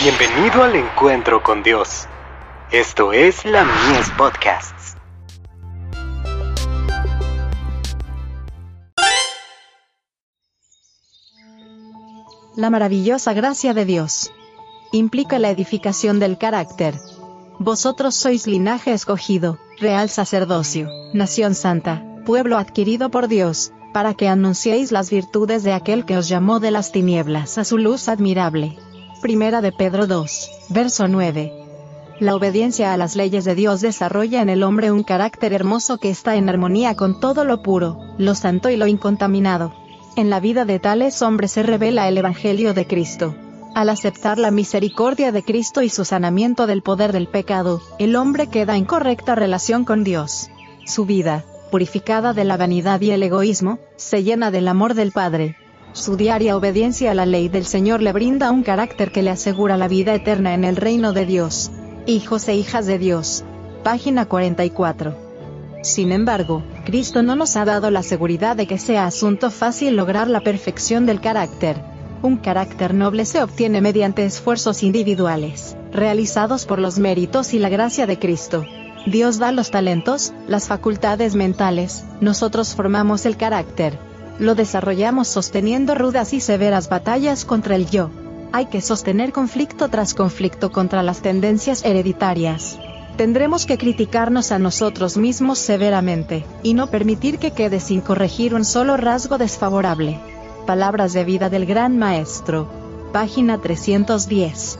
Bienvenido al encuentro con Dios. Esto es la Mies Podcasts. La maravillosa gracia de Dios implica la edificación del carácter. Vosotros sois linaje escogido, real sacerdocio, nación santa, pueblo adquirido por Dios, para que anunciéis las virtudes de aquel que os llamó de las tinieblas a su luz admirable. Primera de Pedro 2, verso 9. La obediencia a las leyes de Dios desarrolla en el hombre un carácter hermoso que está en armonía con todo lo puro, lo santo y lo incontaminado. En la vida de tales hombres se revela el Evangelio de Cristo. Al aceptar la misericordia de Cristo y su sanamiento del poder del pecado, el hombre queda en correcta relación con Dios. Su vida, purificada de la vanidad y el egoísmo, se llena del amor del Padre, su diaria obediencia a la ley del Señor le brinda un carácter que le asegura la vida eterna en el reino de Dios. Hijos e hijas de Dios. Página 44. Sin embargo, Cristo no nos ha dado la seguridad de que sea asunto fácil lograr la perfección del carácter. Un carácter noble se obtiene mediante esfuerzos individuales, realizados por los méritos y la gracia de Cristo. Dios da los talentos, las facultades mentales, nosotros formamos el carácter lo desarrollamos sosteniendo rudas y severas batallas contra el yo. Hay que sostener conflicto tras conflicto contra las tendencias hereditarias. Tendremos que criticarnos a nosotros mismos severamente, y no permitir que quede sin corregir un solo rasgo desfavorable. Palabras de vida del Gran Maestro. Página 310.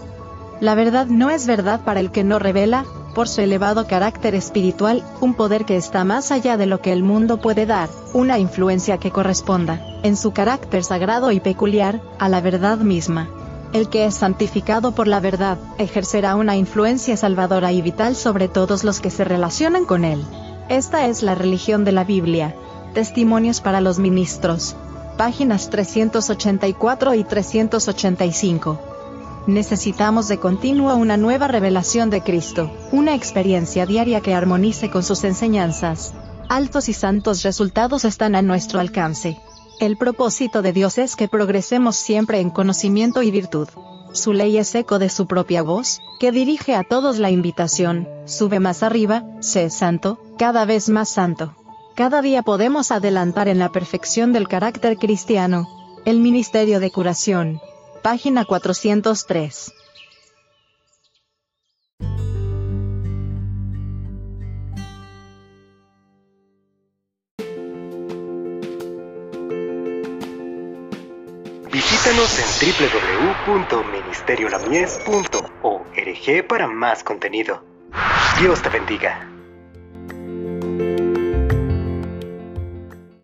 La verdad no es verdad para el que no revela, por su elevado carácter espiritual, un poder que está más allá de lo que el mundo puede dar, una influencia que corresponda, en su carácter sagrado y peculiar, a la verdad misma. El que es santificado por la verdad, ejercerá una influencia salvadora y vital sobre todos los que se relacionan con él. Esta es la religión de la Biblia. Testimonios para los ministros. Páginas 384 y 385 necesitamos de continuo una nueva revelación de Cristo, una experiencia diaria que armonice con sus enseñanzas. Altos y santos resultados están a nuestro alcance. El propósito de Dios es que progresemos siempre en conocimiento y virtud. Su ley es eco de su propia voz, que dirige a todos la invitación, sube más arriba, sé santo, cada vez más santo. Cada día podemos adelantar en la perfección del carácter cristiano. El Ministerio de Curación, Página 403. Visítanos en www.ministeriolamies.org para más contenido. Dios te bendiga.